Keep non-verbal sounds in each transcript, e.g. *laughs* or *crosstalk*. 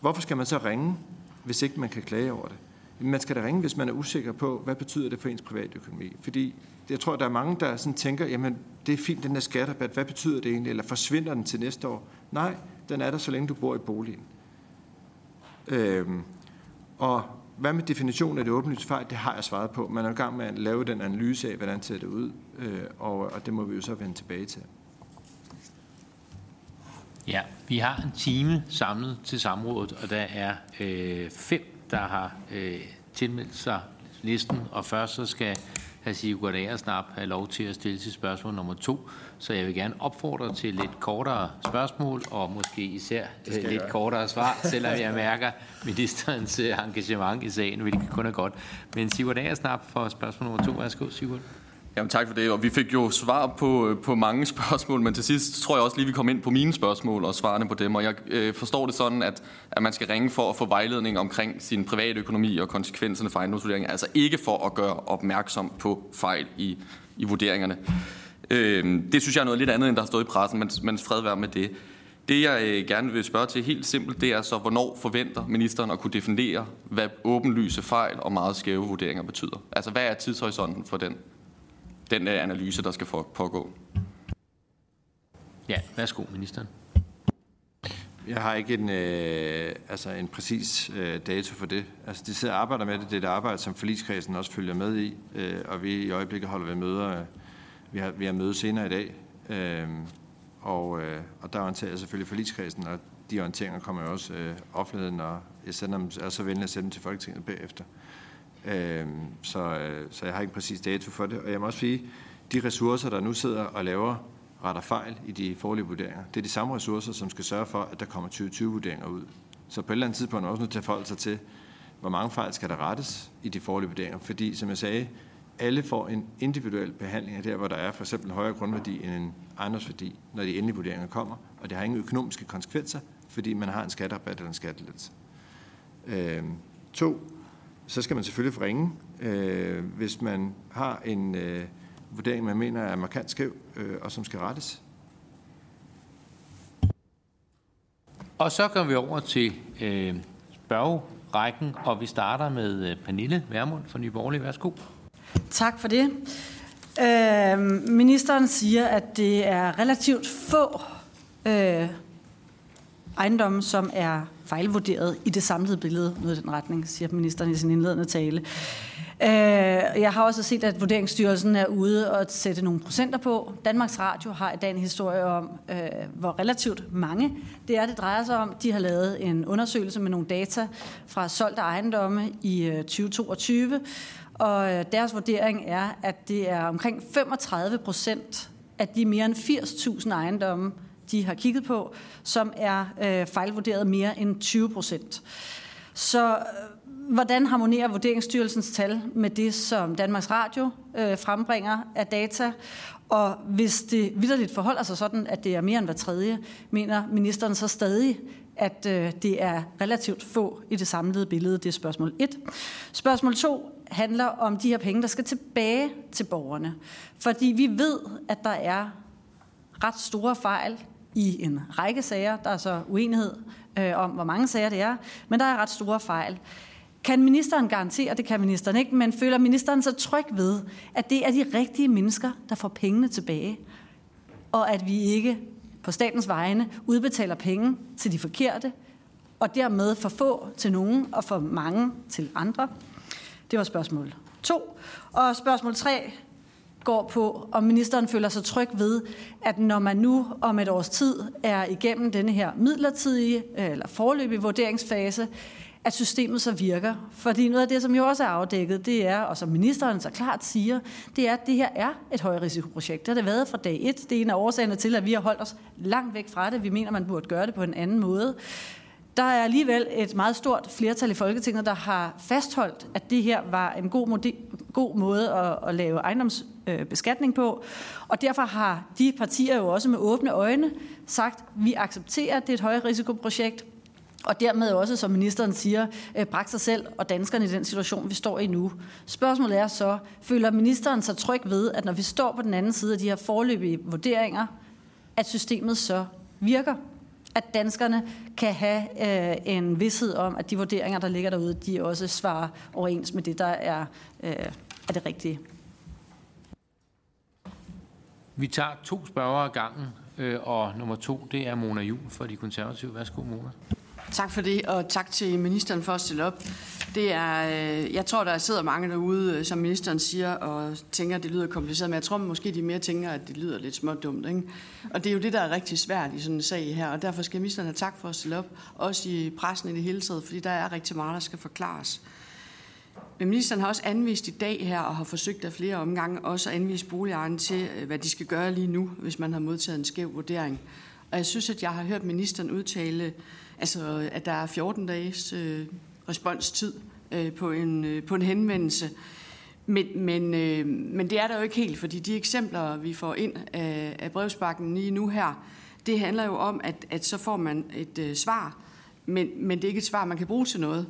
Hvorfor skal man så ringe, hvis ikke man kan klage over det? Man skal da ringe, hvis man er usikker på, hvad betyder det for ens privatøkonomi. Fordi jeg tror, der er mange, der sådan tænker, jamen det er fint, den der skatterabat, hvad betyder det egentlig? Eller forsvinder den til næste år? Nej, den er der, så længe du bor i boligen. Øhm, og hvad med definitionen af det åbenlyse fejl? Det har jeg svaret på. Man er i gang med at lave den analyse af, hvordan ser det ud, øh, og, og det må vi jo så vende tilbage til. Ja, vi har en time samlet til samrådet, og der er øh, fem, der har øh, tilmeldt sig listen, og først så skal hr. Sigurd Aersnap have lov til at stille sit spørgsmål nummer to. Så jeg vil gerne opfordre til lidt kortere spørgsmål, og måske især øh, lidt kortere svar, *laughs* selvom jeg mærker ministerens øh, engagement i sagen, hvilket kun er godt. Men Sigurd Aersnap for spørgsmål nummer to. Værsgo, Sigurd. Jamen tak for det, og vi fik jo svar på, øh, på mange *laughs* spørgsmål, men til sidst tror jeg også lige, vi kom ind på mine spørgsmål og svarene på dem, og jeg øh, forstår det sådan, at, at man skal ringe for at få vejledning omkring sin private økonomi og konsekvenserne for ejendomsvurdering, altså ikke for at gøre opmærksom på fejl i, i vurderingerne. Øh, det synes jeg er noget lidt andet, end der har stået i pressen, men, men fred være med det. Det jeg øh, gerne vil spørge til helt simpelt, det er så, hvornår forventer ministeren at kunne definere, hvad åbenlyse fejl og meget skæve vurderinger betyder? Altså hvad er tidshorisonten for den den øh, analyse, der skal pågå. Ja, værsgo, ministeren. Jeg har ikke en, øh, altså en præcis øh, dato for det. Altså, de sidder og arbejder med det. Det er et arbejde, som forligskredsen også følger med i, øh, og vi i øjeblikket holder vi møder. Øh, vi har, vi har møde senere i dag, øh, og, øh, og der orienterer jeg selvfølgelig forligskredsen, og de orienteringer kommer jo også øh, offentligheden, og jeg sender dem, er så venlig at sende dem til Folketinget bagefter. Øh, Øhm, øh, så jeg har ikke præcis dato for det. Og jeg må også sige, de ressourcer, der nu sidder og laver retter fejl i de forlige vurderinger, det er de samme ressourcer, som skal sørge for, at der kommer 2020-vurderinger ud. Så på et eller andet tidspunkt er man også nødt til at forholde sig til, hvor mange fejl skal der rettes i de forlige vurderinger. Fordi, som jeg sagde, alle får en individuel behandling af der, hvor der er for eksempel en højere grundværdi end en ejendomsværdi, når de endelige vurderinger kommer. Og det har ingen økonomiske konsekvenser, fordi man har en skatterabat eller en skattelettelse. Øh, to, så skal man selvfølgelig få ringe, øh, hvis man har en øh, vurdering, man mener er markant skæv, øh, og som skal rettes. Og så går vi over til øh, spørgerækken, og vi starter med øh, Pernille Værmund fra Nye Borgerlige. Værsgo. Tak for det. Øh, ministeren siger, at det er relativt få øh, ejendomme, som er fejlvurderet i det samlede billede, noget i den retning, siger ministeren i sin indledende tale. Øh, jeg har også set, at Vurderingsstyrelsen er ude og sætte nogle procenter på. Danmarks Radio har i dag en historie om, øh, hvor relativt mange det er, det drejer sig om. De har lavet en undersøgelse med nogle data fra solgte ejendomme i øh, 2022, og deres vurdering er, at det er omkring 35 procent af de mere end 80.000 ejendomme, de har kigget på, som er øh, fejlvurderet mere end 20 procent. Så øh, hvordan harmonerer Vurderingsstyrelsens tal med det, som Danmarks Radio øh, frembringer af data? Og hvis det vidderligt forholder sig sådan, at det er mere end hver tredje, mener ministeren så stadig, at øh, det er relativt få i det samlede billede? Det er spørgsmål 1. Spørgsmål 2 handler om de her penge, der skal tilbage til borgerne. Fordi vi ved, at der er ret store fejl i en række sager. Der er så uenighed øh, om, hvor mange sager det er, men der er ret store fejl. Kan ministeren garantere, det kan ministeren ikke, men føler ministeren så tryg ved, at det er de rigtige mennesker, der får pengene tilbage, og at vi ikke på statens vegne udbetaler penge til de forkerte, og dermed for få til nogen og for mange til andre? Det var spørgsmål 2. Og spørgsmål 3 går på, om ministeren føler sig tryg ved, at når man nu om et års tid er igennem denne her midlertidige øh, eller forløbige vurderingsfase, at systemet så virker. Fordi noget af det, som jo også er afdækket, det er, og som ministeren så klart siger, det er, at det her er et højrisikoprojekt. Det har det været fra dag et. Det er en af årsagerne til, at vi har holdt os langt væk fra det. Vi mener, man burde gøre det på en anden måde. Der er alligevel et meget stort flertal i Folketinget, der har fastholdt, at det her var en god, måde, god måde at, at lave ejendomsbeskatning på. Og derfor har de partier jo også med åbne øjne sagt, at vi accepterer, at det er et højrisikoprojekt, og dermed også, som ministeren siger, øh, bragt sig selv og danskerne i den situation, vi står i nu. Spørgsmålet er så, føler ministeren sig tryg ved, at når vi står på den anden side af de her forløbige vurderinger, at systemet så virker? At danskerne kan have øh, en vidshed om, at de vurderinger, der ligger derude, de også svarer overens med det, der er, øh, er det rigtige. Vi tager to spørgere ad gangen, øh, og nummer to, det er Mona Jul for de konservative. Værsgo, Mona. Tak for det, og tak til ministeren for at stille op. Det er, øh, jeg tror, der sidder mange derude, øh, som ministeren siger, og tænker, at det lyder kompliceret, men jeg tror måske, de mere tænker, at det lyder lidt smådumt. Ikke? Og det er jo det, der er rigtig svært i sådan en sag her, og derfor skal ministeren have tak for at stille op, også i pressen i det hele taget, fordi der er rigtig meget, der skal forklares. Men ministeren har også anvist i dag her, og har forsøgt af flere omgange, også at anvise boligejerne til, øh, hvad de skal gøre lige nu, hvis man har modtaget en skæv vurdering. Og jeg synes, at jeg har hørt ministeren udtale, altså, at der er 14 dages øh, responstid øh, på, en, øh, på en henvendelse. Men, men, øh, men det er der jo ikke helt, fordi de eksempler, vi får ind af, af brevsbakken lige nu her, det handler jo om, at, at så får man et øh, svar, men, men det er ikke et svar, man kan bruge til noget.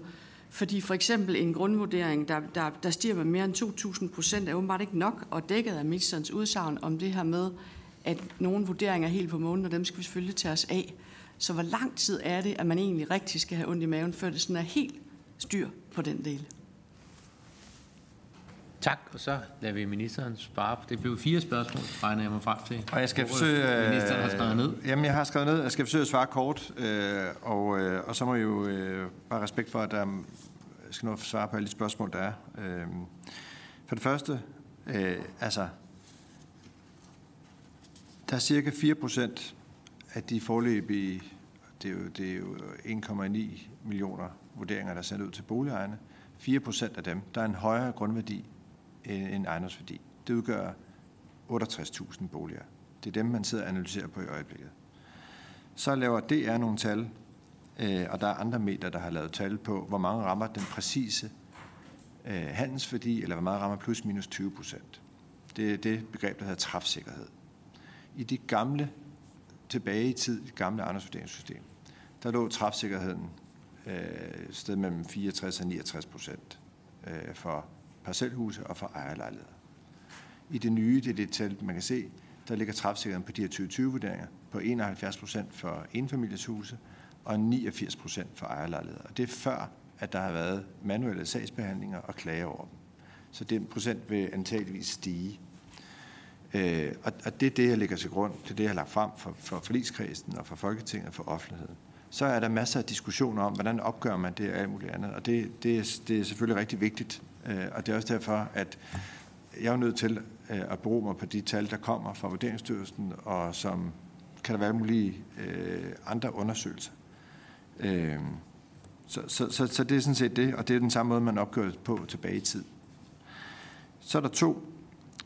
Fordi for eksempel en grundvurdering, der, der, der stiger med mere end 2.000 procent, er åbenbart ikke nok, og dækket af ministerens udsagn om det her med, at nogle vurderinger er helt på månen, og dem skal vi selvfølgelig tage os af. Så hvor lang tid er det, at man egentlig rigtig skal have ondt i maven, før det sådan er helt styr på den del? Tak, og så lader vi ministeren spare. Det blev fire spørgsmål, regner jeg mig frem til. Og jeg skal Hvor forsøge... Ministeren har skrevet ned. Jamen, jeg har skrevet ned. Jeg skal forsøge at svare kort. Øh, og, øh, og så må jeg jo øh, bare respekt for, at der jeg skal nå at svare på alle de spørgsmål, der er. Øh, for det første, øh, altså, der er cirka 4 procent at de forløbige, det er jo, det er jo 1,9 millioner vurderinger, der er sendt ud til boligejerne. 4 procent af dem, der er en højere grundværdi end ejendomsværdi. Det udgør 68.000 boliger. Det er dem, man sidder og analyserer på i øjeblikket. Så laver DR nogle tal, øh, og der er andre medier, der har lavet tal på, hvor mange rammer den præcise øh, handelsværdi, eller hvor meget rammer plus minus 20 procent. Det er det begreb, der hedder træfsikkerhed. I de gamle, tilbage i tid, det gamle ejendomsvurderingssystem, der lå træfsikkerheden øh, et sted mellem 64 og 69 procent øh, for parcelhuse og for ejerlejligheder. I det nye, det er det tal, man kan se, der ligger træfsikkerheden på de her 2020-vurderinger på 71 procent for enfamilieshuse og 89 procent for ejerlejligheder. Og det er før, at der har været manuelle sagsbehandlinger og klager over dem. Så den procent vil antageligvis stige. Øh, og, og det er det, jeg lægger til grund. Det er det, jeg har lagt frem for, for forligskredsen og for Folketinget og for offentligheden. Så er der masser af diskussioner om, hvordan opgør man det og alt muligt andet. Og det, det, er, det er selvfølgelig rigtig vigtigt. Øh, og det er også derfor, at jeg er nødt til øh, at bruge mig på de tal, der kommer fra Vurderingsstyrelsen, og som kan der være mulige øh, andre undersøgelser. Øh, så, så, så, så det er sådan set det, og det er den samme måde, man opgør det på tilbage i tid. Så er der to.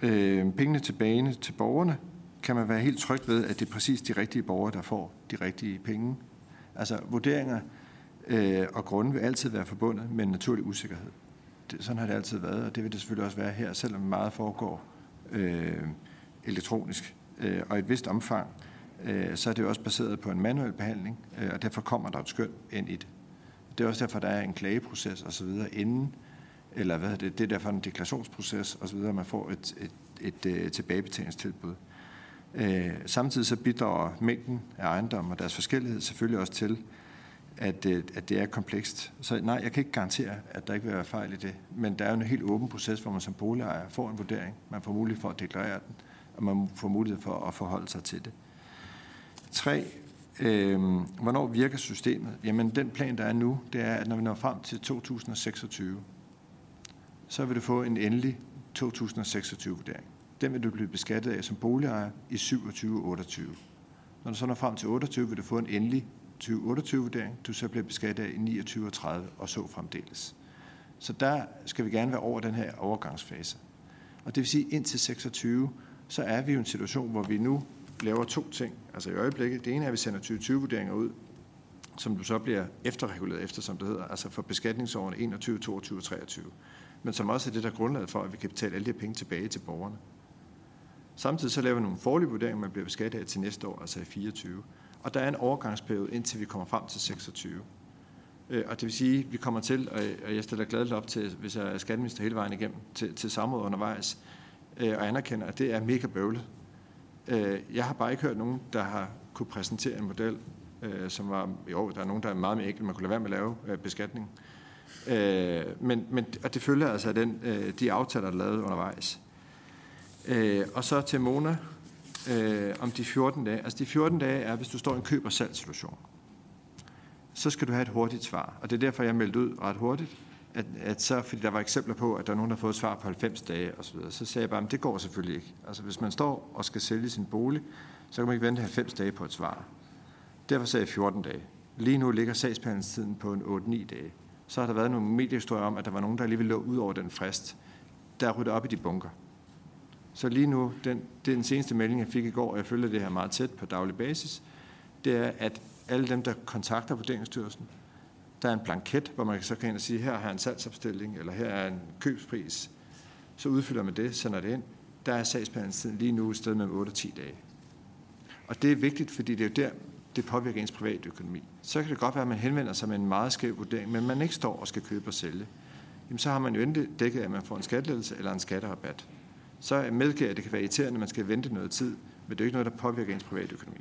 Øh, pengene tilbage til borgerne kan man være helt tryg ved, at det er præcis de rigtige borgere, der får de rigtige penge. Altså vurderinger øh, og grunde vil altid være forbundet med en naturlig usikkerhed. Det, sådan har det altid været, og det vil det selvfølgelig også være her, selvom meget foregår øh, elektronisk øh, og i et vist omfang, øh, så er det jo også baseret på en manuel behandling, øh, og derfor kommer der et skøn ind i det. Det er også derfor, der er en klageproces osv. inden, eller hvad det, det der for en deklarationsproces osv., man får et, et, et, et tilbagebetalingstilbud. Øh, samtidig så bidrager mængden af ejendom og deres forskellighed selvfølgelig også til, at, øh, at det er komplekst. Så nej, jeg kan ikke garantere, at der ikke vil være fejl i det. Men der er jo en helt åben proces, hvor man som boligejer får en vurdering. Man får mulighed for at deklarere den, og man får mulighed for at forholde sig til det. Tre, øh, hvornår virker systemet? Jamen den plan, der er nu, det er, at når vi når frem til 2026, så vil du få en endelig 2026-vurdering. Den vil du blive beskattet af som boligejer i 27-28. Når du så når frem til 28, vil du få en endelig 2028-vurdering, du så bliver beskattet af i 29 og 30 og så fremdeles. Så der skal vi gerne være over den her overgangsfase. Og det vil sige, indtil 26, så er vi jo i en situation, hvor vi nu laver to ting. Altså i øjeblikket, det ene er, at vi sender 2020-vurderinger ud, som du så bliver efterreguleret efter, som det hedder, altså for beskatningsårene 21, 22 og 23. Men som også er det, der er grundlaget for, at vi kan betale alle de penge tilbage til borgerne. Samtidig så laver vi nogle forlige vurderinger, man bliver beskattet af til næste år, altså i 24. Og der er en overgangsperiode, indtil vi kommer frem til 26. Øh, og det vil sige, at vi kommer til, og jeg stiller gladeligt op til, hvis jeg er skatteminister hele vejen igennem, til, til samråd undervejs, øh, og anerkender, at det er mega bøvlet. Øh, jeg har bare ikke hørt nogen, der har kunne præsentere en model, som var, jo, der er nogen, der er meget mere enkelt, man kunne lade være med at lave beskatning. Øh, men, men, og det følger altså af den, øh, de aftaler, der er lavet undervejs. Øh, og så til Mona øh, om de 14 dage. Altså de 14 dage er, hvis du står i en køb- og salgssituation. Så skal du have et hurtigt svar. Og det er derfor, jeg meldte ud ret hurtigt, at, at så, fordi der var eksempler på, at der er nogen, der har fået svar på 90 dage osv., så, så sagde jeg bare, at det går selvfølgelig ikke. Altså hvis man står og skal sælge sin bolig, så kan man ikke vente 90 dage på et svar. Derfor sagde jeg 14 dage. Lige nu ligger sagsbehandlingstiden på en 8-9 dage. Så har der været nogle mediehistorier om, at der var nogen, der alligevel lå ud over den frist. Der er ryddet op i de bunker. Så lige nu, den, det er den seneste melding, jeg fik i går, og jeg følger det her meget tæt på daglig basis, det er, at alle dem, der kontakter Vurderingsstyrelsen, der er en blanket, hvor man så kan ind og sige, her har jeg en salgsopstilling, eller her er en købspris. Så udfylder man det, sender det ind. Der er sagsbehandlingstiden lige nu et sted mellem 8 og 10 dage. Og det er vigtigt, fordi det er jo der, det påvirker ens private økonomi. Så kan det godt være, at man henvender sig med en meget skæv vurdering, men man ikke står og skal købe og sælge. Jamen, så har man jo enten dækket, at man får en skattelettelse eller en skatterabat. Så medgiver jeg, at det kan være irriterende, at man skal vente noget tid, men det er jo ikke noget, der påvirker ens private økonomi.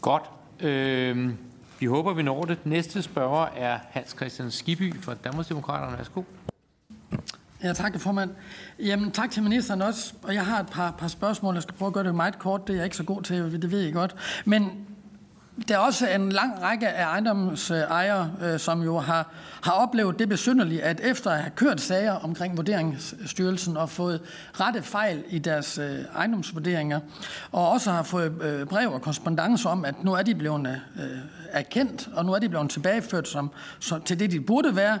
Godt. Øh, vi håber, vi når det. Næste spørger er Hans Christian Skiby fra Danmarksdemokraterne. Værsgo. Ja, tak, formand. Jamen, tak til ministeren også. Og jeg har et par, par spørgsmål. Jeg skal prøve at gøre det meget kort. Det er jeg ikke så god til, det ved jeg godt. Men der er også en lang række af ejendomsejere, øh, som jo har, har oplevet det besynderlige, at efter at have kørt sager omkring Vurderingsstyrelsen og fået rette fejl i deres øh, ejendomsvurderinger, og også har fået øh, brev og korrespondence om, at nu er de blevet erkendt, og nu er de blevet tilbageført som, som, til det, de burde være.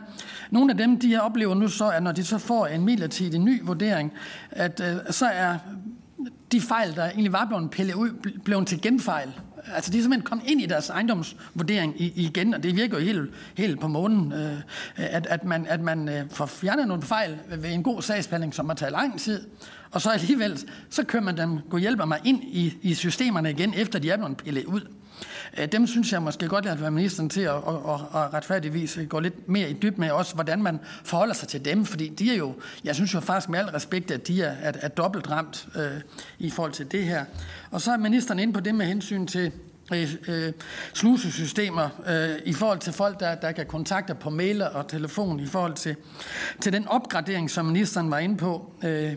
Nogle af dem, de har nu så, at når de så får en midlertidig ny vurdering, at så er de fejl, der egentlig var blevet pillet ud, blevet til genfejl. Altså, de er simpelthen kommet ind i deres ejendomsvurdering igen, og det virker jo helt, helt på månen, øh, at, at man, at man øh, får fjernet nogle fejl ved en god sagsbehandling, som har taget lang tid, og så alligevel, så kører man dem, gå hjælper mig, ind i, i systemerne igen, efter de er blevet pillet ud. Øh, dem synes jeg måske godt, at være ministeren til at, at, at, retfærdigvis gå lidt mere i dyb med også, hvordan man forholder sig til dem, fordi de er jo, jeg synes jo faktisk med al respekt, at de er, er, er dobbelt ramt øh, i forhold til det her. Og så er ministeren inde på det med hensyn til øh, øh, slusesystemer øh, i forhold til folk, der, der kan kontakte på mail og telefon i forhold til, til den opgradering, som ministeren var inde på. Øh,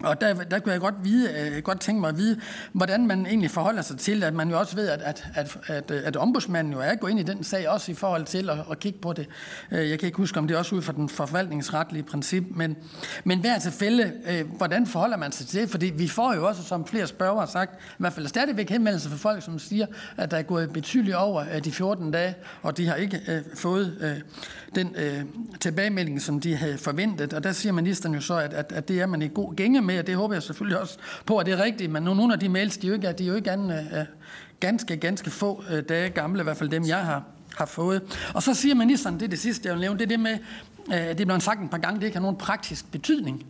og der, der kunne jeg godt, vide, øh, godt tænke mig at vide, hvordan man egentlig forholder sig til, at man jo også ved, at, at, at, at, at ombudsmanden jo er gået ind i den sag, også i forhold til at, at kigge på det. Øh, jeg kan ikke huske, om det er også ud fra den forvaltningsretlige princip, men, men hver tilfælde, øh, hvordan forholder man sig til det? Fordi vi får jo også, som flere spørger har sagt, i hvert fald stadigvæk henvendelser fra folk, som siger, at der er gået betydeligt over øh, de 14 dage, og de har ikke øh, fået den øh, tilbagemelding, som de havde forventet. Og der siger ministeren jo så, at, at, at det er man i god gænge med, og det håber jeg selvfølgelig også på, at det er rigtigt, men nogle af de mails, de er jo ikke, de er jo ikke andet, øh, ganske, ganske få øh, dage gamle, i hvert fald dem, jeg har, har fået. Og så siger ministeren, det er det sidste, jeg vil nævne, det er det med, øh, det er blevet sagt en par gange, det ikke har nogen praktisk betydning.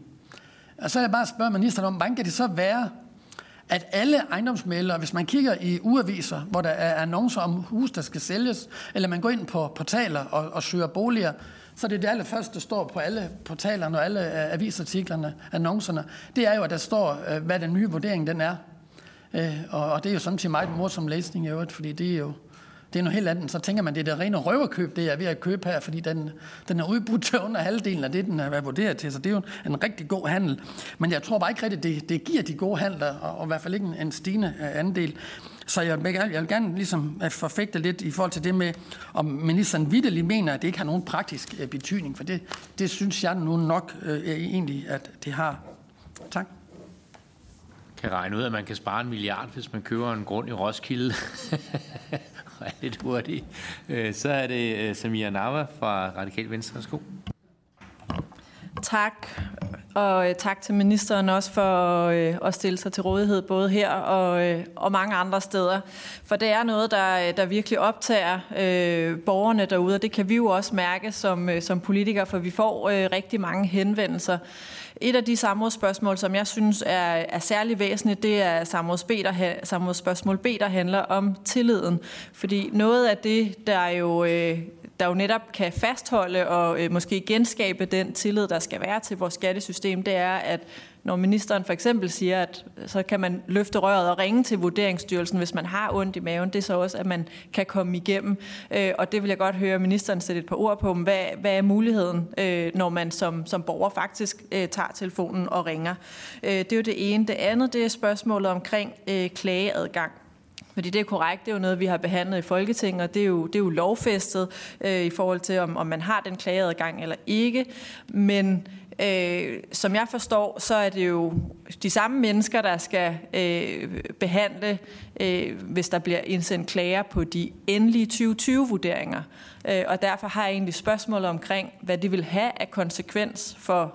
Og så er jeg bare spørger ministeren om, hvordan kan det så være, at alle ejendomsmælere, hvis man kigger i uaviser, hvor der er annoncer om hus, der skal sælges, eller man går ind på portaler og, og søger boliger, så det er det allerførste, der står på alle portalerne og alle øh, avisartiklerne, annoncerne, det er jo, at der står, øh, hvad den nye vurdering den er. Øh, og det er jo sådan til meget morsom læsning i øvrigt, fordi det er jo det er noget helt andet. Så tænker man, det er det rene røverkøb, det er ved at købe her, fordi den, den er udbudt til under halvdelen af det, den er vurderet til. Så det er jo en rigtig god handel. Men jeg tror bare ikke rigtigt, det, det giver de gode handler, og, og i hvert fald ikke en, en stigende øh, andel. Så jeg vil, jeg vil gerne ligesom øh, forfægte lidt i forhold til det med, om ministeren vidderligt mener, at det ikke har nogen praktisk øh, betydning, for det, det synes jeg nu nok øh, egentlig, at det har. Tak. Kan regne ud, at man kan spare en milliard, hvis man køber en grund i Roskilde. *laughs* er *laughs* lidt hurtigt. Øh, så er det øh, Samia Nava fra Radikal Venstre. Værsgo. Tak, og øh, tak til ministeren også for øh, at stille sig til rådighed både her og, øh, og mange andre steder. For det er noget, der, der virkelig optager øh, borgerne derude, og det kan vi jo også mærke som, som politikere, for vi får øh, rigtig mange henvendelser. Et af de samrådsspørgsmål, som jeg synes er, er særlig væsentligt, det er samrådsspørgsmål B, der handler om tilliden. Fordi noget af det, der jo, øh, der jo netop kan fastholde og øh, måske genskabe den tillid, der skal være til vores skattesystem, det er, at når ministeren for eksempel siger, at øh, så kan man løfte røret og ringe til Vurderingsstyrelsen, hvis man har ondt i maven, det er så også, at man kan komme igennem. Øh, og det vil jeg godt høre ministeren sætte et par ord på. Hvad, hvad er muligheden, øh, når man som, som borger faktisk øh, tager telefonen og ringer? Øh, det er jo det ene. Det andet, det er spørgsmålet omkring øh, klageadgang. Fordi det er korrekt, det er jo noget, vi har behandlet i Folketinget, og det er jo, det er jo lovfæstet øh, i forhold til, om, om man har den klageadgang eller ikke. Men øh, som jeg forstår, så er det jo de samme mennesker, der skal øh, behandle, øh, hvis der bliver indsendt klager på de endelige 2020-vurderinger. Øh, og derfor har jeg egentlig spørgsmål omkring, hvad det vil have af konsekvens for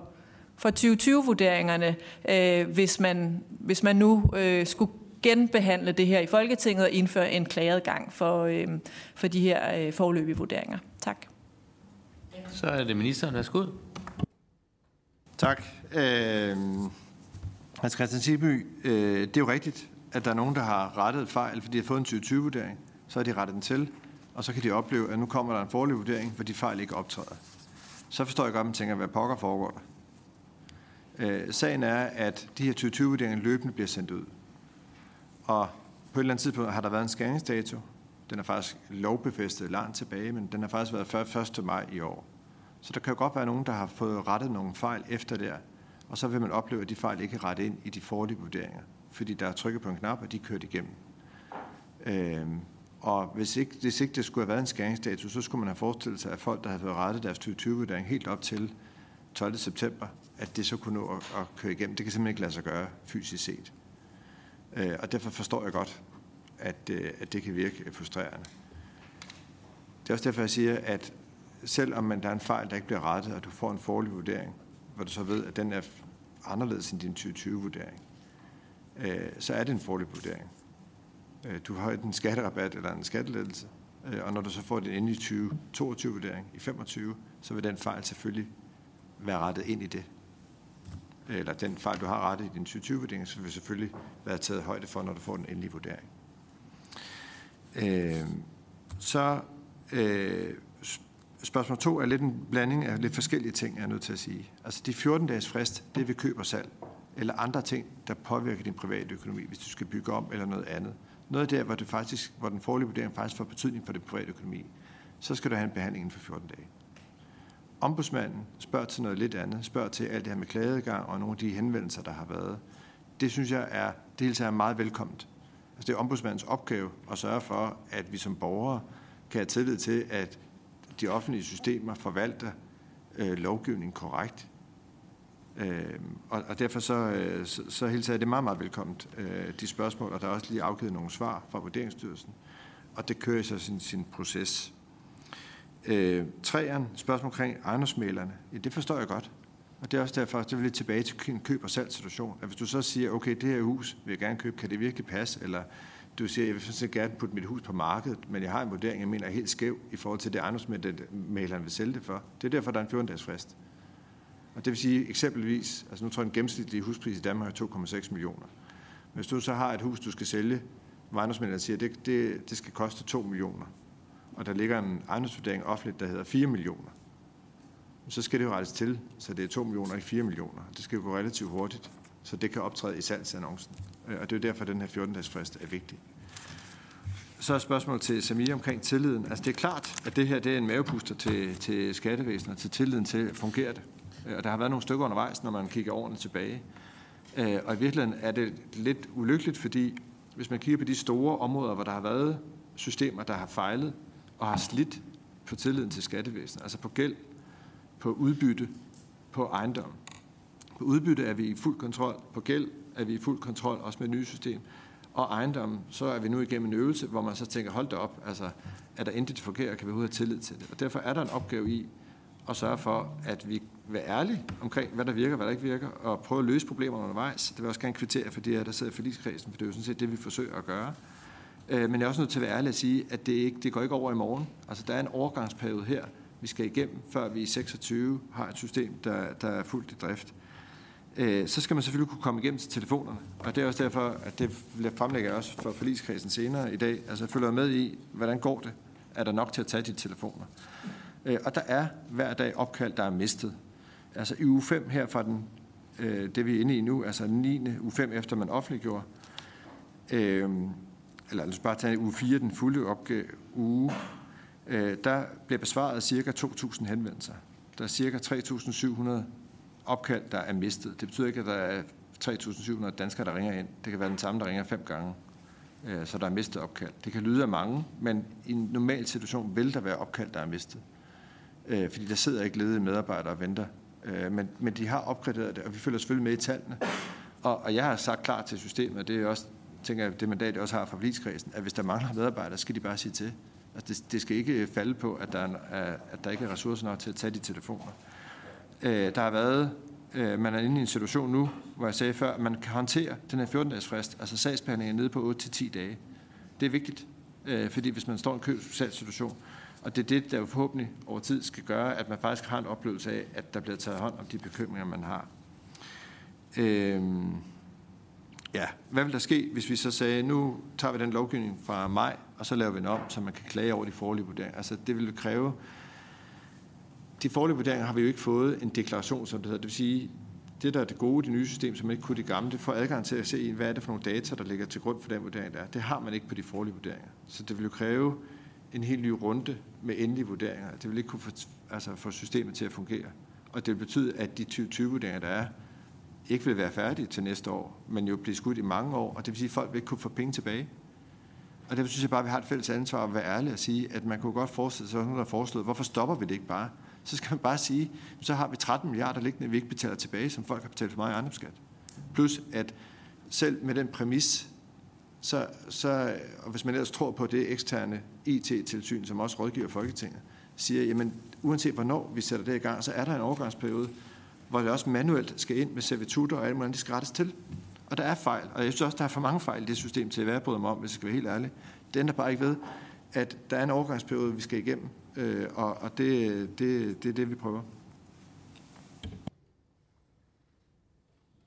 for 2020-vurderingerne, øh, hvis, man, hvis man nu øh, skulle genbehandle det her i Folketinget og indføre en klageadgang for, øh, for de her øh, forløbige vurderinger. Tak. Så er det ministeren. Værsgo. Tak. Øh, Hans Christian Silby, øh, det er jo rigtigt, at der er nogen, der har rettet fejl, fordi de har fået en 2020-vurdering. Så har de rettet den til, og så kan de opleve, at nu kommer der en forløbig vurdering, hvor de fejl ikke optræder. Så forstår jeg godt, at man tænker, hvad pokker foregår der. Øh, sagen er, at de her 2020-vurderinger løbende bliver sendt ud. Og på et eller andet tidspunkt har der været en skæringsdato. Den er faktisk lovbefæstet langt tilbage, men den har faktisk været 1. maj i år. Så der kan jo godt være nogen, der har fået rettet nogle fejl efter der, og så vil man opleve, at de fejl ikke er rettet ind i de forlige vurderinger, fordi der er trykket på en knap, og de er kørt igennem. Øhm, og hvis ikke, hvis ikke det skulle have været en skæringsdato, så skulle man have forestillet sig, at folk, der havde fået rettet deres 2020-vurdering helt op til 12. september, at det så kunne nå at, at køre igennem. Det kan simpelthen ikke lade sig gøre fysisk set. Øh, og derfor forstår jeg godt, at, øh, at det kan virke frustrerende. Det er også derfor, jeg siger, at selvom man, der er en fejl, der ikke bliver rettet, og du får en forlig vurdering, hvor du så ved, at den er anderledes end din 2020-vurdering, øh, så er det en forlig vurdering. Øh, du har en skatterabat eller en skattelettelse, øh, og når du så får din endelige 2022-vurdering i 25, så vil den fejl selvfølgelig være rettet ind i det. Eller den fejl, du har rettet i din 2020-vurdering, så vil selvfølgelig være taget højde for, når du får den endelige vurdering. Øh, så øh, spørgsmål to er lidt en blanding af lidt forskellige ting, jeg er nødt til at sige. Altså de 14-dages frist, det er ved køb og salg, eller andre ting, der påvirker din private økonomi, hvis du skal bygge om eller noget andet. Noget der, hvor, det faktisk, hvor den forlige vurdering faktisk får betydning for din private økonomi, så skal du have en behandling inden for 14 dage. Ombudsmanden spørger til noget lidt andet, spørger til alt det her med klageadgang og nogle af de henvendelser, der har været. Det synes jeg er, det hele er meget velkomment. Altså det er ombudsmandens opgave at sørge for, at vi som borgere kan have tillid til, at de offentlige systemer forvalter øh, lovgivningen korrekt. Øh, og, og derfor så, øh, så, så hilser jeg det meget, meget velkomment, øh, de spørgsmål, og der er også lige afgivet nogle svar fra Vurderingsstyrelsen, og det kører så sin, sin proces. Øh, træerne, spørgsmål omkring ejendomsmælerne, ja, det forstår jeg godt. Og det er også derfor, det vil lidt tilbage til en køb- og salgssituation. At hvis du så siger, okay, det her hus vil jeg gerne købe, kan det virkelig passe? Eller du siger, jeg vil sådan gerne putte mit hus på markedet, men jeg har en vurdering, jeg mener er helt skæv i forhold til det ejendomsmæleren vil sælge det for. Det er derfor, der er en 14-dages frist. Og det vil sige eksempelvis, altså nu tror jeg, en gennemsnitlig huspris i Danmark er 2,6 millioner. Hvis du så har et hus, du skal sælge, hvor ejendomsmælderen siger, det, det, det skal koste 2 millioner, og der ligger en ejendomsvurdering offentligt, der hedder 4 millioner, så skal det jo rettes til, så det er 2 millioner i 4 millioner. Det skal jo gå relativt hurtigt, så det kan optræde i salgsannoncen. Øh, og det er jo derfor, at den her 14-dages frist er vigtig. Så er spørgsmålet til Samir omkring tilliden. Altså det er klart, at det her det er en mavepuster til, til skattevæsenet, til tilliden til, at fungere det. Øh, og der har været nogle stykker undervejs, når man kigger årene tilbage. Øh, og i virkeligheden er det lidt ulykkeligt, fordi hvis man kigger på de store områder, hvor der har været systemer, der har fejlet og har slidt på tilliden til skattevæsenet, altså på gæld, på udbytte, på ejendom. På udbytte er vi i fuld kontrol, på gæld er vi i fuld kontrol, også med et nye system. Og ejendom, så er vi nu igennem en øvelse, hvor man så tænker, hold da op, altså, er der intet, forkert, kan vi overhovedet have tillid til det? Og derfor er der en opgave i at sørge for, at vi være ærlige omkring, hvad der virker, hvad der ikke virker, og prøve at løse problemerne undervejs. Det vil jeg også gerne kvittere for det, der sidder i forligskredsen, for det er jo sådan set det, vi forsøger at gøre. Øh, men jeg er også nødt til at være ærlig at sige, at det, ikke, det går ikke over i morgen. Altså, der er en overgangsperiode her, vi skal igennem, før vi i 26 har et system, der, der er fuldt i drift. Øh, så skal man selvfølgelig kunne komme igennem til telefonerne. Og det er også derfor, at det fremlægger jeg også for forligskredsen senere i dag. Altså jeg følger med i, hvordan går det? Er der nok til at tage de telefoner? Øh, og der er hver dag opkald, der er mistet. Altså i uge 5 her fra den øh, det vi er inde i nu, altså 9. uge 5 efter man offentliggjorde, øh, eller lad os bare tage uge 4, den fulde opgave, uge, øh, der bliver besvaret ca. 2.000 henvendelser. Der er ca. 3.700 opkald, der er mistet. Det betyder ikke, at der er 3.700 danskere, der ringer ind. Det kan være den samme, der ringer fem gange. Øh, så der er mistet opkald. Det kan lyde af mange, men i en normal situation vil der være opkald, der er mistet. Øh, fordi der sidder ikke ledige medarbejdere og venter. Øh, men, men de har opgraderet det, og vi følger selvfølgelig med i tallene. Og, og jeg har sagt klart til systemet, og det er også, tænker jeg, det mandat, jeg også har fra forligskredsen, at hvis der mangler medarbejdere, skal de bare sige til. Altså det, det skal ikke falde på, at der, er, at der ikke er ressourcer nok til at tage de telefoner. Øh, der har været øh, man er inde i en situation nu, hvor jeg sagde før, at man kan håndtere den her 14-dages frist, altså sagsbehandlingen nede på 8-10 dage. Det er vigtigt, øh, fordi hvis man står i en køb situation, og det er det, der forhåbentlig over tid skal gøre, at man faktisk har en oplevelse af, at der bliver taget hånd om de bekymringer, man har. Øh, ja, hvad vil der ske, hvis vi så sagde, nu tager vi den lovgivning fra maj, og så laver vi den om, så man kan klage over de forlige vurderinger. Altså det vil kræve de forlige vurderinger har vi jo ikke fået en deklaration, som det hedder. Det vil sige, det der er det gode i det nye system, som ikke kunne det gamle, det får adgang til at se, hvad er det for nogle data, der ligger til grund for den vurdering, der er. Det har man ikke på de forlige vurderinger. Så det vil jo kræve en helt ny runde med endelige vurderinger. Det vil ikke kunne få, altså få systemet til at fungere. Og det vil betyde, at de 2020-vurderinger, der er, ikke vil være færdige til næste år, men jo blive skudt i mange år, og det vil sige, at folk vil ikke kunne få penge tilbage. Og derfor synes jeg bare, at vi har et fælles ansvar at være ærlige og sige, at man kunne godt forestille sig, at nogen har foreslået, hvorfor stopper vi det ikke bare? så skal man bare sige, så har vi 13 milliarder liggende, vi ikke betaler tilbage, som folk har betalt for meget i ejendomsskat. Plus at selv med den præmis, så, så, og hvis man ellers tror på det eksterne IT-tilsyn, som også rådgiver Folketinget, siger, jamen uanset hvornår vi sætter det i gang, så er der en overgangsperiode, hvor det også manuelt skal ind med servitutter og alt muligt, det skal rettes til. Og der er fejl, og jeg synes også, der er for mange fejl i det system til at være mig om, hvis jeg skal være helt ærlig. Det ender bare ikke ved, at der er en overgangsperiode, vi skal igennem, Øh, og og det, det, det er det, vi prøver.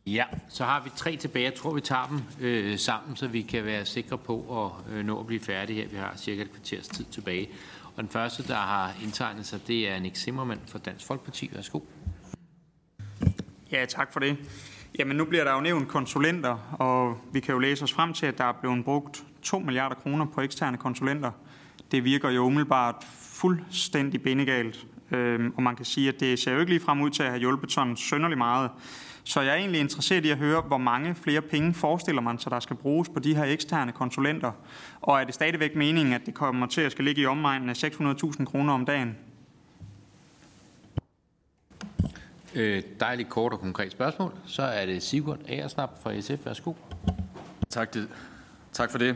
Ja, så har vi tre tilbage. Jeg tror, vi tager dem øh, sammen, så vi kan være sikre på at øh, nå at blive færdige her. Vi har cirka et kvarters tid tilbage. Og den første, der har indtegnet sig, det er Nick Zimmermann fra Dansk Folkeparti. Værsgo. Ja, tak for det. Jamen, nu bliver der jo nævnt konsulenter, og vi kan jo læse os frem til, at der er blevet brugt 2 milliarder kroner på eksterne konsulenter. Det virker jo umiddelbart fuldstændig bindegalt. Øhm, og man kan sige, at det ser jo ikke lige frem ud til at have hjulpet sådan sønderlig meget. Så jeg er egentlig interesseret i at høre, hvor mange flere penge forestiller man sig, der skal bruges på de her eksterne konsulenter. Og er det stadigvæk meningen, at det kommer til at skal ligge i omegnen af 600.000 kroner om dagen? Øh, dejligt kort og konkret spørgsmål. Så er det Sigurd Aersnap fra SF. Værsgo. Tak, det. tak for det.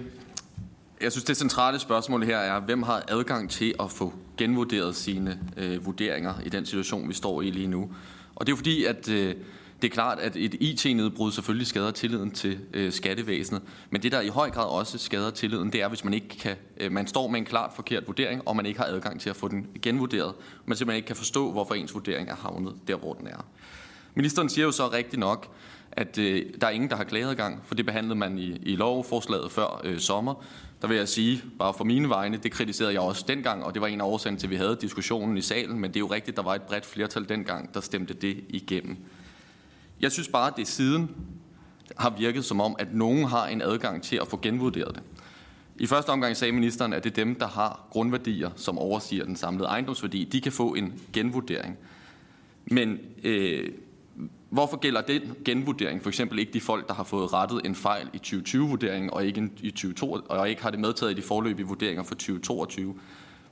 Jeg synes, det centrale spørgsmål her er, hvem har adgang til at få genvurderet sine øh, vurderinger i den situation, vi står i lige nu. Og det er fordi, at øh, det er klart, at et IT-nedbrud selvfølgelig skader tilliden til øh, skattevæsenet. Men det, der i høj grad også skader tilliden, det er, hvis man ikke kan, øh, man står med en klart forkert vurdering, og man ikke har adgang til at få den genvurderet. Man simpelthen ikke kan forstå, hvorfor ens vurdering er havnet der, hvor den er. Ministeren siger jo så rigtigt nok, at øh, der er ingen, der har klageadgang, for det behandlede man i, i lovforslaget før øh, sommer. Der vil jeg sige, bare for mine vegne, det kritiserede jeg også dengang, og det var en af årsagen til, at vi havde diskussionen i salen, men det er jo rigtigt, der var et bredt flertal dengang, der stemte det igennem. Jeg synes bare, at det siden har virket som om, at nogen har en adgang til at få genvurderet det. I første omgang sagde ministeren, at det er dem, der har grundværdier, som overstiger den samlede ejendomsværdi. De kan få en genvurdering. Men øh, Hvorfor gælder den genvurdering for eksempel ikke de folk, der har fået rettet en fejl i 2020-vurderingen og ikke i 2022, og ikke har det medtaget i de forløbige vurderinger for 2022?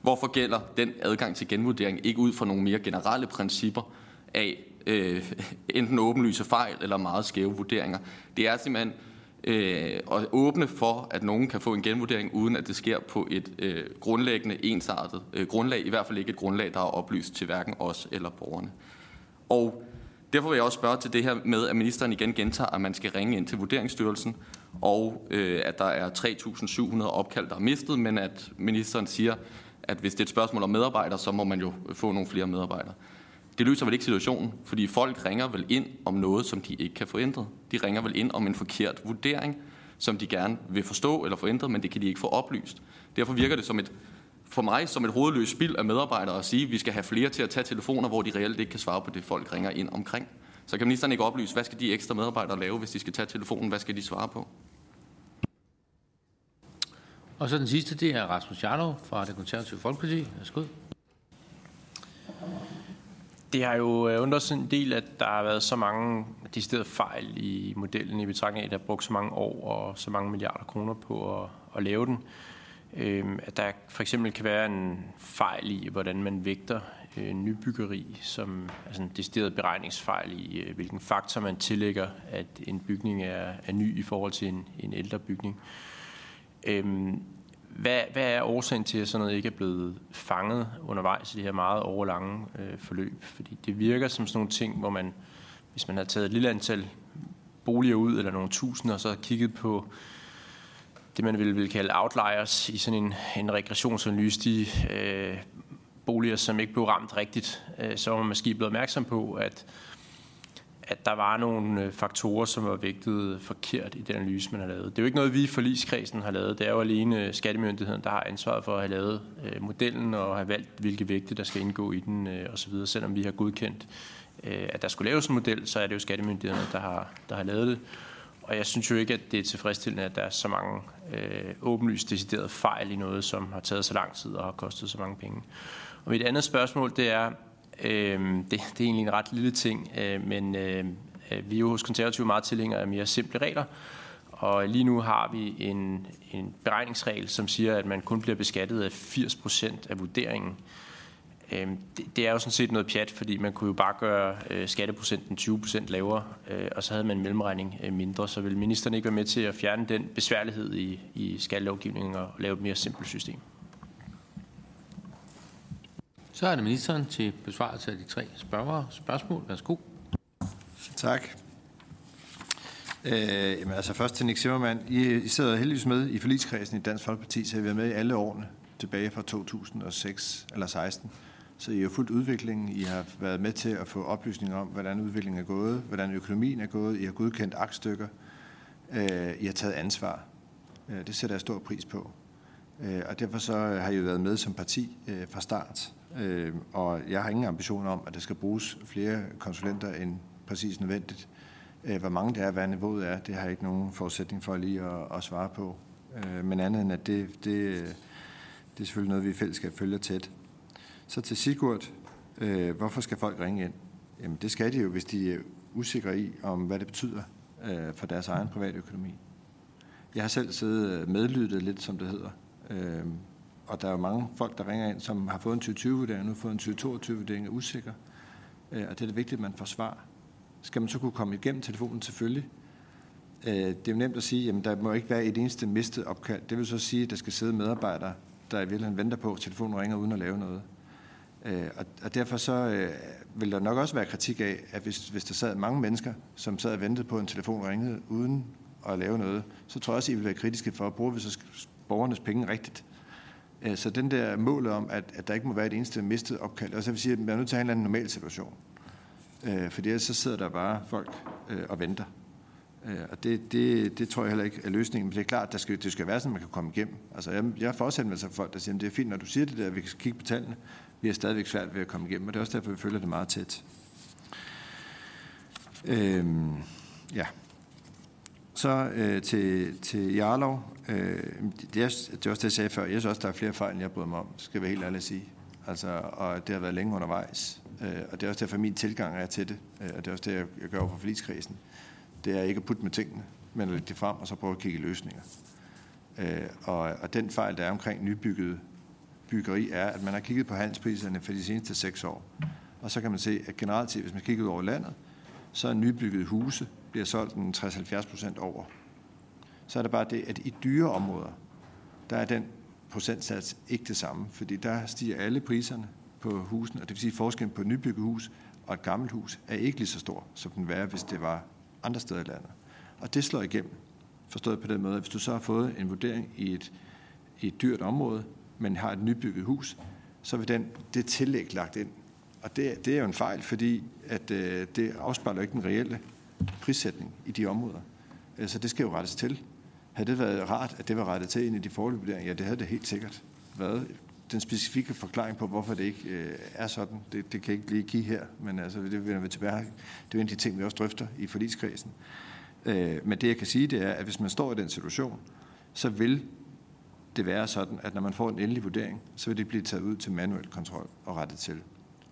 Hvorfor gælder den adgang til genvurdering ikke ud fra nogle mere generelle principper af øh, enten åbenlyse fejl eller meget skæve vurderinger? Det er simpelthen øh, at åbne for, at nogen kan få en genvurdering, uden at det sker på et øh, grundlæggende ensartet øh, grundlag, i hvert fald ikke et grundlag, der er oplyst til hverken os eller borgerne. Og Derfor vil jeg også spørge til det her med, at ministeren igen gentager, at man skal ringe ind til Vurderingsstyrelsen, og øh, at der er 3.700 opkald, der er mistet, men at ministeren siger, at hvis det er et spørgsmål om medarbejdere, så må man jo få nogle flere medarbejdere. Det løser vel ikke situationen, fordi folk ringer vel ind om noget, som de ikke kan få ændret. De ringer vel ind om en forkert vurdering, som de gerne vil forstå eller få ændret, men det kan de ikke få oplyst. Derfor virker det som et for mig som et hovedløst spild af medarbejdere at sige, at vi skal have flere til at tage telefoner, hvor de reelt ikke kan svare på det, folk ringer ind omkring. Så kan ministeren ikke oplyse, hvad skal de ekstra medarbejdere lave, hvis de skal tage telefonen? Hvad skal de svare på? Og så den sidste, det er Rasmus Jarlov fra det konservative Folkeparti. Værsgo. Det har jo øh, undret sig en del, at der har været så mange deciderede fejl i modellen i betragtning af, at der har brugt så mange år og så mange milliarder kroner på at, at lave den. Øhm, at der for eksempel kan være en fejl i, hvordan man vægter øh, nybyggeri, som altså en decideret beregningsfejl i, øh, hvilken faktor man tillægger, at en bygning er, er ny i forhold til en, en ældre bygning. Øhm, hvad, hvad er årsagen til, at sådan noget ikke er blevet fanget undervejs i det her meget overlange øh, forløb? Fordi det virker som sådan nogle ting, hvor man, hvis man har taget et lille antal boliger ud, eller nogle tusinder, og så kigget på det, man ville, ville kalde outliers i sådan en, en regressionsanalyse, de øh, boliger, som ikke blev ramt rigtigt, øh, så var man måske blevet opmærksom på, at at der var nogle øh, faktorer, som var vægtet forkert i den analyse, man har lavet. Det er jo ikke noget, vi i forligskredsen har lavet. Det er jo alene øh, skattemyndigheden, der har ansvaret for at have lavet øh, modellen og have valgt, hvilke vægte, der skal indgå i den øh, osv. Selvom vi har godkendt, øh, at der skulle laves en model, så er det jo skattemyndighederne, der har, der har lavet det. Og jeg synes jo ikke, at det er tilfredsstillende, at der er så mange øh, åbenlyst deciderede fejl i noget, som har taget så lang tid og har kostet så mange penge. Og mit andet spørgsmål, det er, Øh, det, det er egentlig en ret lille ting, øh, men øh, øh, vi er jo hos konservative meget tilhængere af mere simple regler. Og lige nu har vi en, en beregningsregel, som siger, at man kun bliver beskattet af 80% af vurderingen. Øh, det, det er jo sådan set noget pjat, fordi man kunne jo bare gøre øh, skatteprocenten 20% lavere, øh, og så havde man en mellemregning øh, mindre. Så vil ministeren ikke være med til at fjerne den besværlighed i, i skattelovgivningen og lave et mere simpelt system? Så er det ministeren til besvarelse af de tre spørgere. Spørgsmål. Værsgo. Tak. Øh, jamen altså først til Nick Zimmermann. I, I sidder heldigvis med i forligskredsen i Dansk Folkeparti, så har vi været med i alle årene tilbage fra 2006 eller 16. Så I har fuldt udviklingen. I har været med til at få oplysninger om, hvordan udviklingen er gået, hvordan økonomien er gået. I har godkendt aktstykker. Øh, I har taget ansvar. Øh, det sætter jeg stor pris på. Øh, og derfor så har I været med som parti øh, fra start. Øh, og jeg har ingen ambition om, at der skal bruges flere konsulenter end præcis nødvendigt. Øh, hvor mange det er, hvad niveauet er, det har jeg ikke nogen forudsætning for lige at, at svare på. Øh, men andet end, at det, det, det er selvfølgelig noget, vi i fællesskab følger tæt. Så til Sigurd, øh, hvorfor skal folk ringe ind? Jamen det skal de jo, hvis de er usikre i, om hvad det betyder øh, for deres egen private økonomi. Jeg har selv siddet øh, medlyttet lidt, som det hedder, øh, og der er jo mange folk, der ringer ind, som har fået en 2020-vurdering, nu har fået en 2022-vurdering, er usikker. Øh, og det er det vigtigt, at man får svar. Skal man så kunne komme igennem telefonen? Selvfølgelig. Øh, det er jo nemt at sige, at der må ikke være et eneste mistet opkald. Det vil så sige, at der skal sidde medarbejdere, der i virkeligheden venter på, at telefonen ringer uden at lave noget. Øh, og derfor så øh, vil der nok også være kritik af, at hvis, hvis der sad mange mennesker, som sad og ventede på, at en telefon ringede uden at lave noget, så tror jeg også, at I vil være kritiske for, at bruge vi så borgernes penge rigtigt. Øh, så den der mål om, at, at der ikke må være et eneste mistet opkald, og så vil sige, at man er nødt til at have en eller anden normal situation. Øh, for ellers så sidder der bare folk øh, og venter. Øh, og det, det, det tror jeg heller ikke er løsningen. Men det er klart, at der skal, det skal være sådan, at man kan komme igennem. Altså, jeg, jeg får også henvendelser fra folk, der siger, at det er fint, når du siger det der, vi kan kigge på tallene. Vi er stadigvæk svært ved at komme igennem, og det er også derfor, vi følger det meget tæt. Øhm, ja. Så øh, til, til Jarlov. Øh, det, er, det er også det, jeg sagde før. Jeg synes også, der er flere fejl, end jeg bryder mig om, skal jeg være helt ærlig at sige. Altså, og det har været længe undervejs. Øh, og det er også derfor, min tilgang er til det. Øh, og det er også det, jeg, jeg gør for forligskredsen. Det er ikke at putte med tingene, men at lægge det frem, og så prøve at kigge i løsninger. Øh, og, og den fejl, der er omkring nybygget byggeri, er, at man har kigget på handelspriserne for de seneste seks år. Og så kan man se, at generelt set, hvis man kigger ud over landet, så er nybyggede huse bliver solgt en 60-70 procent over så er det bare det, at i dyre områder, der er den procentsats ikke det samme, fordi der stiger alle priserne på husene, og det vil sige, at forskellen på et nybygget hus og et gammelt hus er ikke lige så stor, som den var, hvis det var andre steder i landet. Og det slår igennem, forstået på den måde, at hvis du så har fået en vurdering i et, i et dyrt område, men har et nybygget hus, så vil den, det tillæg lagt ind. Og det, det er jo en fejl, fordi at, øh, det afspejler ikke den reelle prissætning i de områder. Øh, så det skal jo rettes til. Havde det været rart, at det var rettet til ind i de forløb vurderinger? Ja, det havde det helt sikkert været. den specifikke forklaring på, hvorfor det ikke øh, er sådan, det, det kan jeg ikke lige give her, men altså, det vender vi tilbage. Det er en af de ting, vi også drøfter i forligskredsen. Øh, men det, jeg kan sige, det er, at hvis man står i den situation, så vil det være sådan, at når man får en endelig vurdering, så vil det blive taget ud til manuel kontrol og rettet til.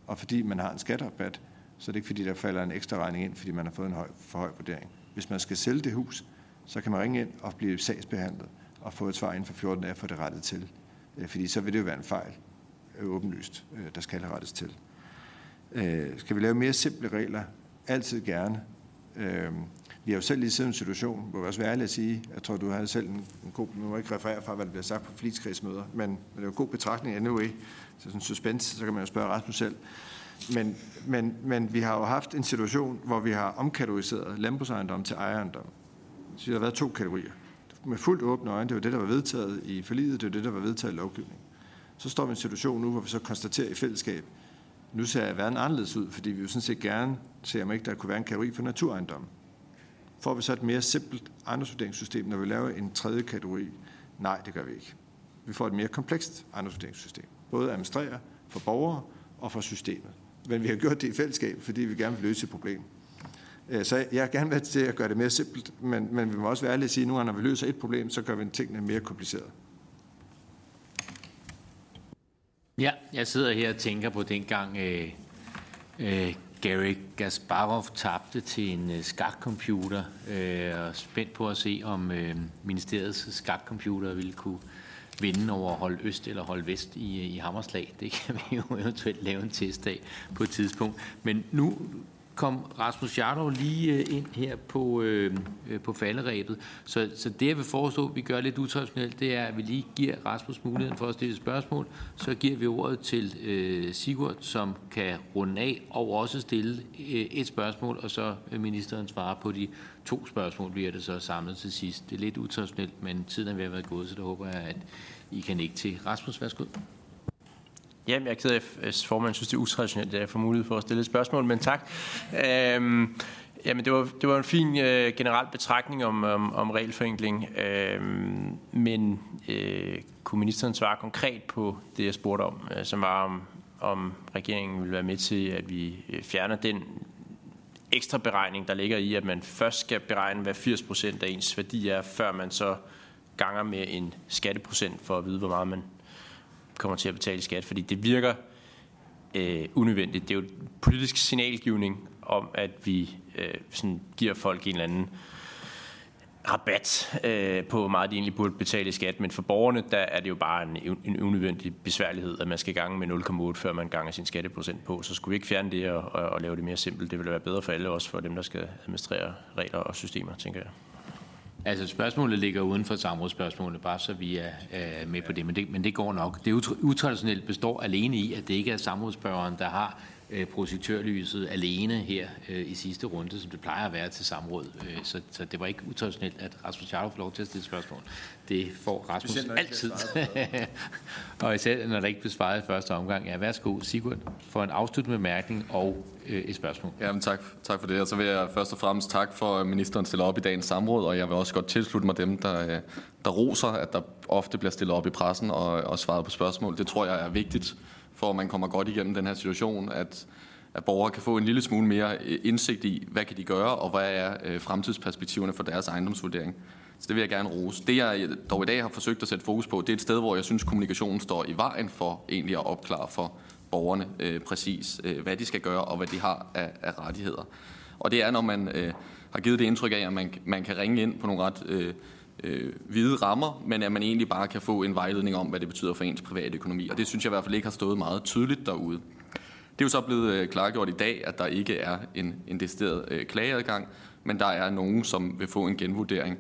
Og fordi man har en skatterabat, så er det ikke fordi, der falder en ekstra regning ind, fordi man har fået en høj, for høj vurdering. Hvis man skal sælge det hus, så kan man ringe ind og blive sagsbehandlet og få et svar inden for 14 dage for det rettet til. Øh, fordi så vil det jo være en fejl, øh, åbenlyst, øh, der skal rettes til. Skal vi lave mere simple regler? Altid gerne. Vi har jo selv lige siddet i en situation, hvor vi også være ærlige at sige, jeg tror, du har selv en, en god, nu må ikke referere fra, hvad der bliver sagt på forligskredsmøder, men, men det er jo en god betragtning anyway, så sådan en suspense, så kan man jo spørge Rasmus selv. Men, men, men vi har jo haft en situation, hvor vi har omkategoriseret landbrugsejendom til ejendom. Så der har været to kategorier. Med fuldt åbne øjne, det var det, der var vedtaget i forliget, det var det, der var vedtaget i lovgivningen. Så står vi i en situation nu, hvor vi så konstaterer i fællesskab, nu ser verden anderledes ud, fordi vi jo sådan set gerne ser, om ikke der kunne være en kategori for naturejendom. Får vi så et mere simpelt ejendomsvurderingssystem, når vi laver en tredje kategori? Nej, det gør vi ikke. Vi får et mere komplekst ejendomsvurderingssystem. Både administrere for borgere og for systemet. Men vi har gjort det i fællesskab, fordi vi gerne vil løse et problem. Øh, så jeg har gerne været til at gøre det mere simpelt, men, men vi må også være ærlige at sige, at nu når vi løser et problem, så gør vi tingene mere kompliceret. Ja, jeg sidder her og tænker på dengang øh, øh, Gary Gasparov tabte til en øh, skakcomputer, øh, og spændt på at se, om øh, ministeriets skakcomputer ville kunne vinde over hold øst eller hold vest i, i Hammerslag. Det kan vi jo eventuelt lave en test af på et tidspunkt. Men nu kom Rasmus Jarlov lige øh, ind her på, øh, øh, på falderæbet. Så, så det, jeg vil foreslå, at vi gør lidt utraditionelt, det er, at vi lige giver Rasmus muligheden for at stille spørgsmål. Så giver vi ordet til øh, Sigurd, som kan runde af og også stille øh, et spørgsmål, og så ministeren svarer på de to spørgsmål, vi det så samlet til sidst. Det er lidt utraditionelt, men tiden er ved at være gået, så det håber jeg, at I kan ikke til. Rasmus, værsgo. Jamen, jeg er ked af, at formanden synes, det er utraditionelt, at jeg får mulighed for at stille et spørgsmål, men tak. Øhm, jamen, det var, det var en fin øh, generel betragtning om, om, om regelforenkling, øhm, men øh, kunne ministeren svare konkret på det, jeg spurgte om, øh, som var om, om regeringen vil være med til, at vi øh, fjerner den ekstra beregning, der ligger i, at man først skal beregne, hvad 80% af ens værdi er, før man så ganger med en skatteprocent for at vide, hvor meget man kommer til at betale skat, fordi det virker øh, unødvendigt. Det er jo politisk signalgivning om, at vi øh, sådan giver folk en eller anden rabat øh, på, hvor meget de egentlig burde betale i skat, men for borgerne, der er det jo bare en, en unødvendig besværlighed, at man skal gange med 0,8, før man ganger sin skatteprocent på. Så skulle vi ikke fjerne det og, og, og lave det mere simpelt. Det ville være bedre for alle, også for dem, der skal administrere regler og systemer, tænker jeg. Altså spørgsmålet ligger uden for samrådsspørgsmålet, bare så vi er, øh, med på det men, det, men det går nok. Det utraditionelt består alene i, at det ikke er samrådsspørgeren, der har projektørlyset alene her øh, i sidste runde, som det plejer at være til samråd. Øh, så, så det var ikke utraditionelt, at Rasmus Jarlov får lov til at stille spørgsmål. Det får Rasmus Specielt, altid. *laughs* og især når der ikke bliver svaret i første omgang. Ja, værsgo, Sigurd, for en afsluttende bemærkning og øh, et spørgsmål. Jamen, tak, tak for det. Og så vil jeg først og fremmest tak for, at ministeren stiller op i dagens samråd, og jeg vil også godt tilslutte mig dem, der, øh, der roser, at der ofte bliver stillet op i pressen og, og svaret på spørgsmål. Det tror jeg er vigtigt for at man kommer godt igennem den her situation, at, at borgere kan få en lille smule mere øh, indsigt i, hvad kan de gøre, og hvad er øh, fremtidsperspektiverne for deres ejendomsvurdering. Så det vil jeg gerne rose. Det jeg øh, dog i dag har forsøgt at sætte fokus på, det er et sted, hvor jeg synes, kommunikationen står i vejen for egentlig at opklare for borgerne øh, præcis, øh, hvad de skal gøre og hvad de har af, af rettigheder. Og det er, når man øh, har givet det indtryk af, at man, man kan ringe ind på nogle ret øh, øh, hvide rammer, men at man egentlig bare kan få en vejledning om, hvad det betyder for ens private økonomi. Og det synes jeg i hvert fald ikke har stået meget tydeligt derude. Det er jo så blevet øh, klargjort i dag, at der ikke er en, en decideret øh, klageadgang, men der er nogen, som vil få en genvurdering.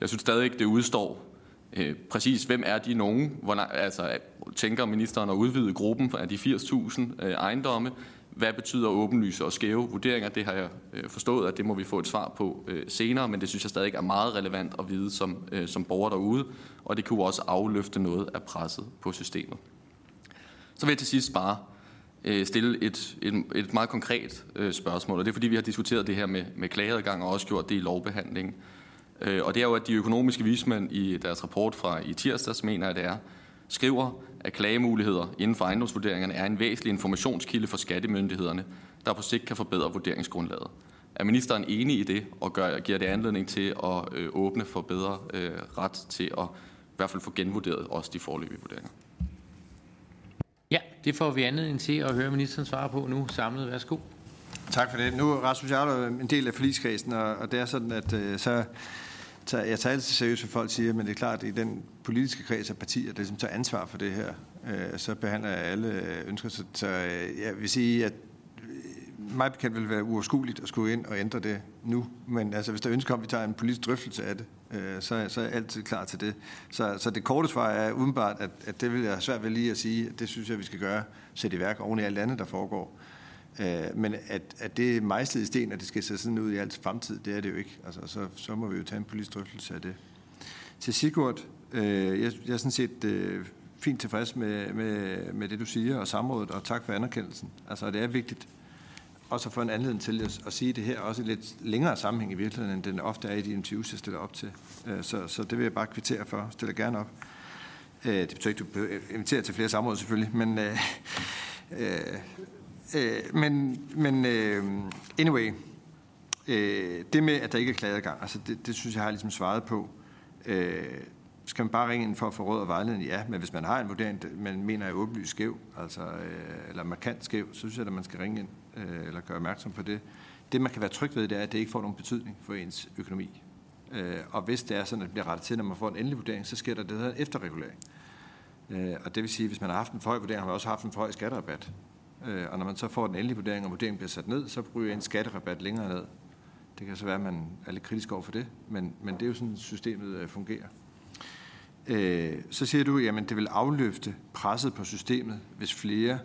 Jeg synes stadig ikke, det udstår øh, præcis, hvem er de nogen? Hvor, altså, tænker ministeren at udvide gruppen af de 80.000 øh, ejendomme? Hvad betyder åbenlyse og skæve vurderinger? Det har jeg øh, forstået, at det må vi få et svar på øh, senere, men det synes jeg stadig er meget relevant at vide som, øh, som borger derude, og det kunne også afløfte noget af presset på systemet. Så vil jeg til sidst bare stille et, et, et meget konkret spørgsmål, og det er fordi, vi har diskuteret det her med, med klageadgang og også gjort det i lovbehandlingen. Og det er jo, at de økonomiske vismænd i deres rapport fra i tirsdags mener, jeg det er, skriver, at klagemuligheder inden for ejendomsvurderingerne er en væsentlig informationskilde for skattemyndighederne, der på sigt kan forbedre vurderingsgrundlaget. Er ministeren enig i det, og gør, giver det anledning til at øh, åbne for bedre øh, ret til at i hvert fald få genvurderet også de forløbige vurderinger? Ja, det får vi anledning til at høre ministeren svare på nu. Samlet, værsgo. Tak for det. Nu er Rasmus Jarlov en del af forligskredsen, og, og det er sådan, at øh, så tager, jeg tager altid seriøst, hvad folk siger, men det er klart, at i den politiske kreds af partier, der som tager ansvar for det her, øh, så behandler jeg alle øh, ønsker. Så, så øh, jeg vil sige, at øh, mig bekendt vil være uoverskueligt at skulle ind og ændre det nu. Men altså, hvis der ønsker om, at vi tager en politisk drøftelse af det, øh, så, så er jeg altid klar til det. Så, så det korte svar er udenbart, at, at det vil jeg svært ved lige at sige, at det synes jeg, vi skal gøre, sætte i værk oven i alt andet, der foregår. Øh, Øh, men at, at det er mejslet i sten, at det skal se sådan ud i alt fremtid, det er det jo ikke. Altså, så, så må vi jo tage en politisk drøftelse af det. Til Sigurd, øh, jeg, jeg er sådan set øh, fint tilfreds med, med, med det, du siger, og samrådet, og tak for anerkendelsen. Altså, det er vigtigt, også at få en anledning til at, at sige det her, også i lidt længere sammenhæng i virkeligheden, end den ofte er i de interviews, jeg stiller op til. Øh, så, så det vil jeg bare kvittere for. Stiller gerne op. Øh, det betyder ikke, du inviterer til flere samråd selvfølgelig, men, øh, øh, Øh, men, men øh, anyway, øh, det med, at der ikke er klageadgang, altså det, det synes jeg har ligesom svaret på. Øh, skal man bare ringe ind for at få råd og vejledning? Ja, men hvis man har en vurdering, man mener er åbenlyst skæv, altså, øh, eller markant skæv, så synes jeg, at man skal ringe ind øh, eller gøre opmærksom på det. Det, man kan være tryg ved, det er, at det ikke får nogen betydning for ens økonomi. Øh, og hvis det er sådan, at det bliver rettet til, når man får en endelig vurdering, så sker der det, der hedder efterregulering. Øh, og det vil sige, at hvis man har haft en for høj vurdering, har man også haft en for høj skatterabat. Øh, og når man så får den endelige vurdering, og vurderingen bliver sat ned, så ryger en skatterabat længere ned. Det kan så være, at man er lidt kritisk over for det, men, men det er jo sådan, systemet øh, fungerer. Øh, så siger du, at det vil afløfte presset på systemet, hvis flere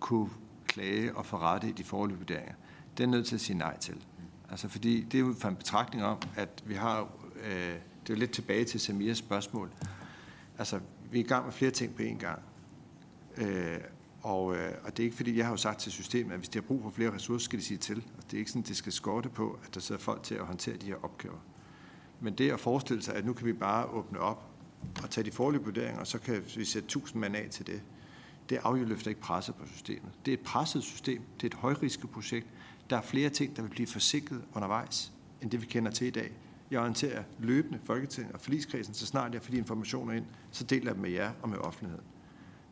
kunne klage og få rette i de forløbige vurderinger. Det er nødt til at sige nej til. Altså fordi det er jo for en betragtning om, at vi har, øh, det er jo lidt tilbage til Samirs spørgsmål. Altså, vi er i gang med flere ting på én gang. Øh, og, øh, og det er ikke fordi, jeg har jo sagt til systemet, at hvis de har brug for flere ressourcer, skal de sige til. Og det er ikke sådan, at det skal skorte på, at der sidder folk til at håndtere de her opgaver. Men det at forestille sig, at nu kan vi bare åbne op og tage de forløbige vurderinger, og så kan vi sætte 1000 mand af til det, det afløfter ikke presset på systemet. Det er et presset system, det er et højrisikoprojekt. Der er flere ting, der vil blive forsikret undervejs, end det vi kender til i dag. Jeg orienterer løbende Folketinget og forligskredsen, så snart jeg får de informationer ind, så deler jeg dem med jer og med offentligheden.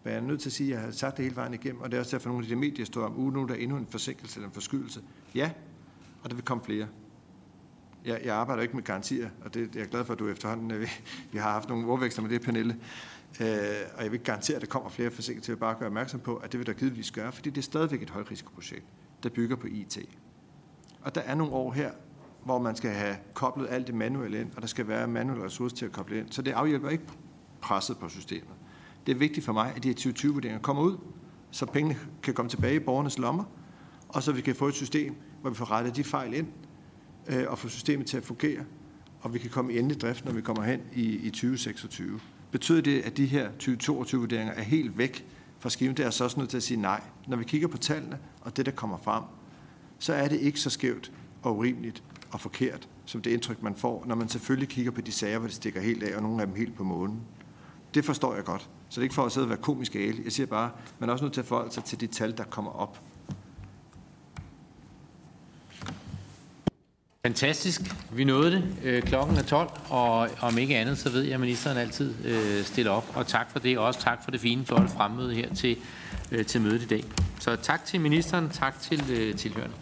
Men jeg er nødt til at sige, at jeg har sagt det hele vejen igennem, og det er også derfor, nogle af de medier står om, ugen, nu der er endnu en forsinkelse eller en forskydelse. Ja, og der vil komme flere. Jeg, jeg arbejder ikke med garantier, og det, jeg er glad for, at du efterhånden, vi, vi har haft nogle ordveksler med det, Pernille. Øh, og jeg vil ikke garantere, at der kommer flere forsinkelser. Jeg vil bare gøre opmærksom på, at det vil der givetvis gøre, fordi det er stadigvæk et højrisikoprojekt, der bygger på IT. Og der er nogle år her, hvor man skal have koblet alt det manuelle ind, og der skal være manuelle ressourcer til at koble ind. Så det afhjælper ikke presset på systemet. Det er vigtigt for mig, at de her 2020-vurderinger kommer ud, så pengene kan komme tilbage i borgernes lommer, og så vi kan få et system, hvor vi får rettet de fejl ind, øh, og få systemet til at fungere, og vi kan komme i endelig drift, når vi kommer hen i, i 2026. Betyder det, at de her 2022-vurderinger er helt væk fra skiven? Det er så også nødt til at sige nej. Når vi kigger på tallene og det, der kommer frem, så er det ikke så skævt og urimeligt og forkert, som det indtryk, man får, når man selvfølgelig kigger på de sager, hvor det stikker helt af, og nogle af dem helt på månen. Det forstår jeg godt. Så det er ikke for at sidde og være komisk ale. Jeg siger bare, man er også nødt til at forholde sig til de tal, der kommer op. Fantastisk. Vi nåede det. Øh, klokken er 12, og om ikke andet, så ved jeg, at ministeren altid øh, stiller op. Og tak for det, og også tak for det fine, flotte fremmøde her til, øh, til mødet i dag. Så tak til ministeren, tak til øh, tilhørende.